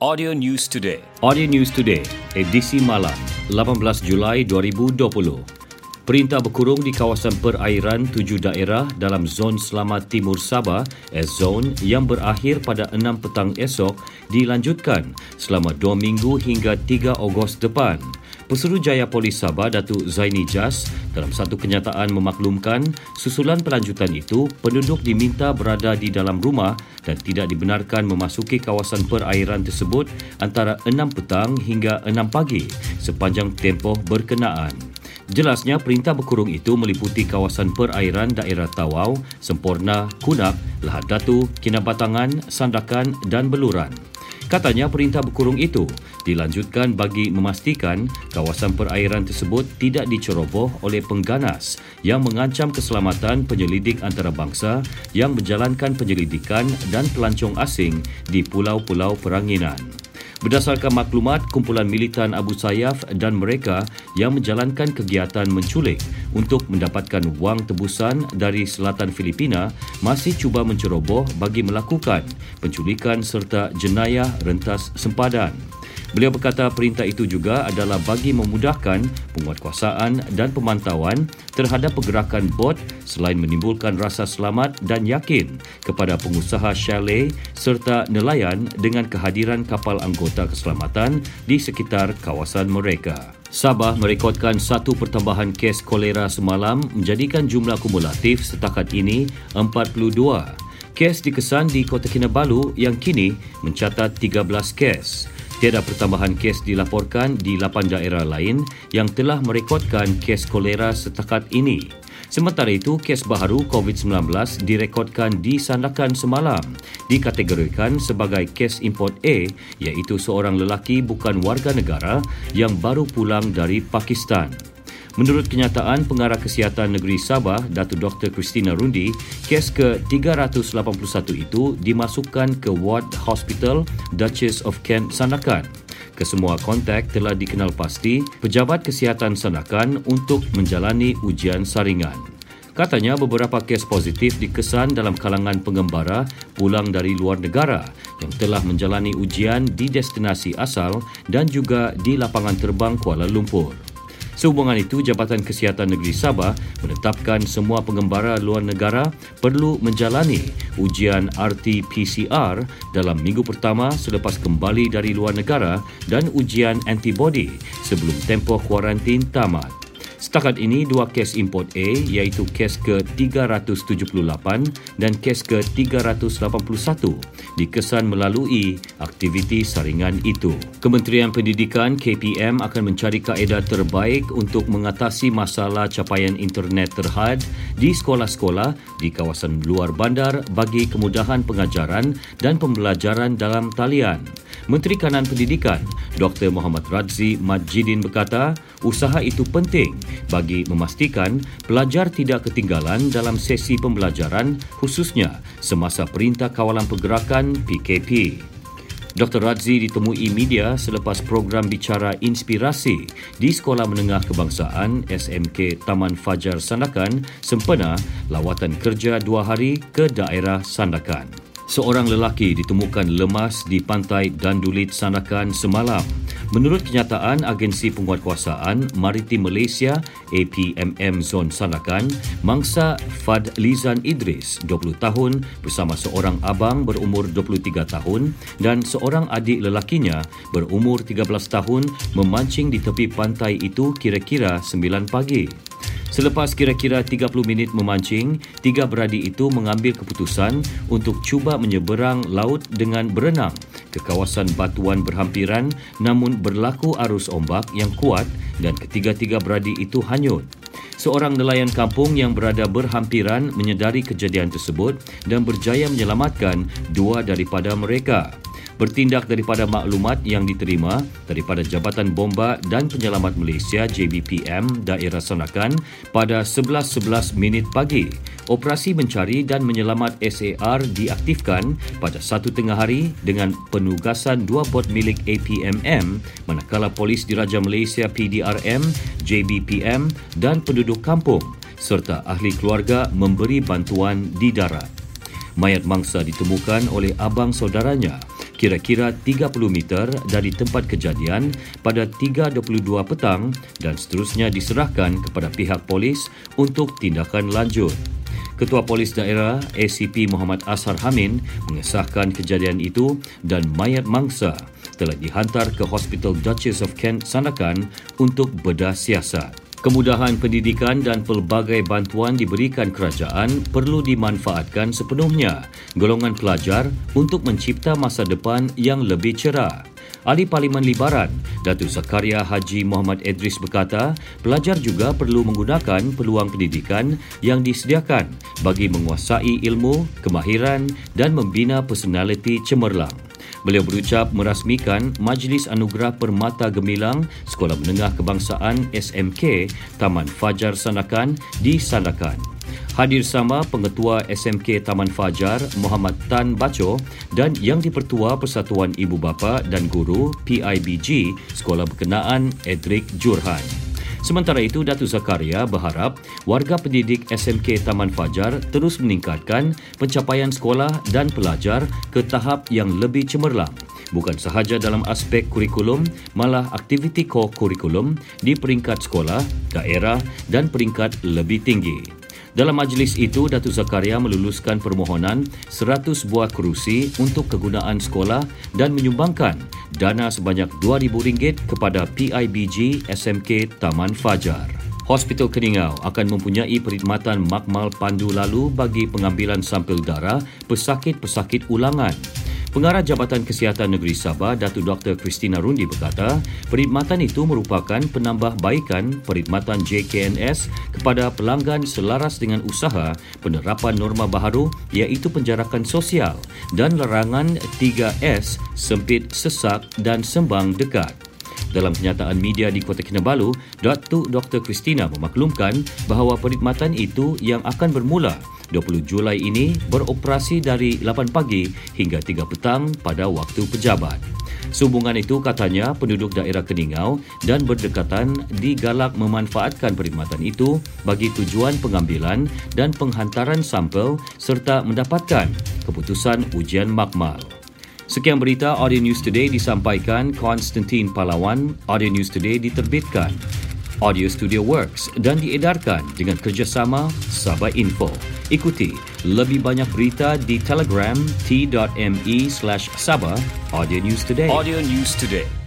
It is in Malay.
Audio News Today. Audio News Today, edisi malam, 18 Julai 2020. Perintah berkurung di kawasan perairan tujuh daerah dalam zon selamat timur Sabah, S-Zone yang berakhir pada 6 petang esok dilanjutkan selama 2 minggu hingga 3 Ogos depan. Pesuruhjaya Polis Sabah Datuk Zaini Jas dalam satu kenyataan memaklumkan susulan pelanjutan itu penduduk diminta berada di dalam rumah dan tidak dibenarkan memasuki kawasan perairan tersebut antara 6 petang hingga 6 pagi sepanjang tempoh berkenaan. Jelasnya perintah berkurung itu meliputi kawasan perairan daerah Tawau, Semporna, Kunap, Lahad Datu, Kinabatangan, Sandakan dan Beluran. Katanya perintah berkurung itu dilanjutkan bagi memastikan kawasan perairan tersebut tidak diceroboh oleh pengganas yang mengancam keselamatan penyelidik antarabangsa yang menjalankan penyelidikan dan pelancong asing di pulau-pulau peranginan. Berdasarkan maklumat kumpulan militan Abu Sayyaf dan mereka yang menjalankan kegiatan menculik untuk mendapatkan wang tebusan dari selatan Filipina masih cuba menceroboh bagi melakukan penculikan serta jenayah rentas sempadan. Beliau berkata perintah itu juga adalah bagi memudahkan penguatkuasaan dan pemantauan terhadap pergerakan bot selain menimbulkan rasa selamat dan yakin kepada pengusaha chalet serta nelayan dengan kehadiran kapal anggota keselamatan di sekitar kawasan mereka. Sabah merekodkan satu pertambahan kes kolera semalam menjadikan jumlah kumulatif setakat ini 42. Kes dikesan di Kota Kinabalu yang kini mencatat 13 kes. Tiada pertambahan kes dilaporkan di 8 daerah lain yang telah merekodkan kes kolera setakat ini. Sementara itu, kes baharu COVID-19 direkodkan di Sandakan semalam dikategorikan sebagai kes import A iaitu seorang lelaki bukan warga negara yang baru pulang dari Pakistan. Menurut kenyataan Pengarah Kesihatan Negeri Sabah, Datu Dr. Christina Rundi, kes ke-381 itu dimasukkan ke Ward Hospital Duchess of Kent Sandakan. Kesemua kontak telah dikenal pasti pejabat kesihatan Sandakan untuk menjalani ujian saringan. Katanya beberapa kes positif dikesan dalam kalangan pengembara pulang dari luar negara yang telah menjalani ujian di destinasi asal dan juga di lapangan terbang Kuala Lumpur. Sehubungan itu, Jabatan Kesihatan Negeri Sabah menetapkan semua pengembara luar negara perlu menjalani ujian RT-PCR dalam minggu pertama selepas kembali dari luar negara dan ujian antibody sebelum tempoh kuarantin tamat. Setakat ini, dua kes import A iaitu kes ke-378 dan kes ke-381 dikesan melalui aktiviti saringan itu. Kementerian Pendidikan KPM akan mencari kaedah terbaik untuk mengatasi masalah capaian internet terhad di sekolah-sekolah di kawasan luar bandar bagi kemudahan pengajaran dan pembelajaran dalam talian. Menteri Kanan Pendidikan Dr. Muhammad Radzi Majidin berkata, usaha itu penting bagi memastikan pelajar tidak ketinggalan dalam sesi pembelajaran khususnya semasa Perintah Kawalan Pergerakan PKP. Dr. Radzi ditemui media selepas program bicara inspirasi di Sekolah Menengah Kebangsaan SMK Taman Fajar Sandakan sempena lawatan kerja dua hari ke daerah Sandakan seorang lelaki ditemukan lemas di pantai Dandulit Sanakan semalam. Menurut kenyataan Agensi Penguatkuasaan Maritim Malaysia APMM Zon Sanakan, mangsa Fad Lizan Idris, 20 tahun, bersama seorang abang berumur 23 tahun dan seorang adik lelakinya berumur 13 tahun memancing di tepi pantai itu kira-kira 9 pagi. Selepas kira-kira 30 minit memancing, tiga beradik itu mengambil keputusan untuk cuba menyeberang laut dengan berenang ke kawasan batuan berhampiran namun berlaku arus ombak yang kuat dan ketiga-tiga beradik itu hanyut. Seorang nelayan kampung yang berada berhampiran menyedari kejadian tersebut dan berjaya menyelamatkan dua daripada mereka bertindak daripada maklumat yang diterima daripada Jabatan Bomba dan Penyelamat Malaysia JBPM Daerah Sanakan pada 11.11 minit pagi. Operasi mencari dan menyelamat SAR diaktifkan pada satu tengah hari dengan penugasan dua bot milik APMM manakala Polis Diraja Malaysia PDRM, JBPM dan penduduk kampung serta ahli keluarga memberi bantuan di darat. Mayat mangsa ditemukan oleh abang saudaranya kira-kira 30 meter dari tempat kejadian pada 3.22 petang dan seterusnya diserahkan kepada pihak polis untuk tindakan lanjut. Ketua Polis Daerah ACP Muhammad Ashar Hamin mengesahkan kejadian itu dan mayat mangsa telah dihantar ke Hospital Duchess of Kent Sandakan untuk bedah siasat. Kemudahan pendidikan dan pelbagai bantuan diberikan kerajaan perlu dimanfaatkan sepenuhnya golongan pelajar untuk mencipta masa depan yang lebih cerah. Ahli Parlimen Libaran, Datuk Zakaria Haji Muhammad Idris berkata, pelajar juga perlu menggunakan peluang pendidikan yang disediakan bagi menguasai ilmu, kemahiran dan membina personaliti cemerlang. Beliau berucap merasmikan Majlis Anugerah Permata Gemilang Sekolah Menengah Kebangsaan SMK Taman Fajar Sandakan di Sandakan. Hadir sama Pengetua SMK Taman Fajar Muhammad Tan Baco dan Yang Dipertua Persatuan Ibu Bapa dan Guru PIBG Sekolah Berkenaan Edric Jurhan. Sementara itu, Datu Zakaria berharap warga pendidik SMK Taman Fajar terus meningkatkan pencapaian sekolah dan pelajar ke tahap yang lebih cemerlang. Bukan sahaja dalam aspek kurikulum, malah aktiviti core kurikulum di peringkat sekolah, daerah dan peringkat lebih tinggi. Dalam majlis itu, Datuk Zakaria meluluskan permohonan 100 buah kerusi untuk kegunaan sekolah dan menyumbangkan dana sebanyak RM2,000 kepada PIBG SMK Taman Fajar. Hospital Keningau akan mempunyai perkhidmatan makmal pandu lalu bagi pengambilan sampel darah pesakit-pesakit ulangan. Pengarah Jabatan Kesihatan Negeri Sabah, Datuk Dr. Christina Rundi berkata, perkhidmatan itu merupakan penambahbaikan perkhidmatan JKNS kepada pelanggan selaras dengan usaha penerapan norma baharu iaitu penjarakan sosial dan larangan 3S sempit, sesak dan sembang dekat. Dalam kenyataan media di Kota Kinabalu, Datuk Dr. Christina memaklumkan bahawa perkhidmatan itu yang akan bermula 20 Julai ini beroperasi dari 8 pagi hingga 3 petang pada waktu pejabat. Sehubungan itu katanya penduduk daerah Keningau dan berdekatan digalak memanfaatkan perkhidmatan itu bagi tujuan pengambilan dan penghantaran sampel serta mendapatkan keputusan ujian makmal. Sekian berita Audio News Today disampaikan Konstantin Palawan. Audio News Today diterbitkan Audio Studio Works dan diedarkan dengan kerjasama Sabah Info. Ikuti lebih banyak berita di Telegram t.me slash Sabah Audio News Today. Audio News Today.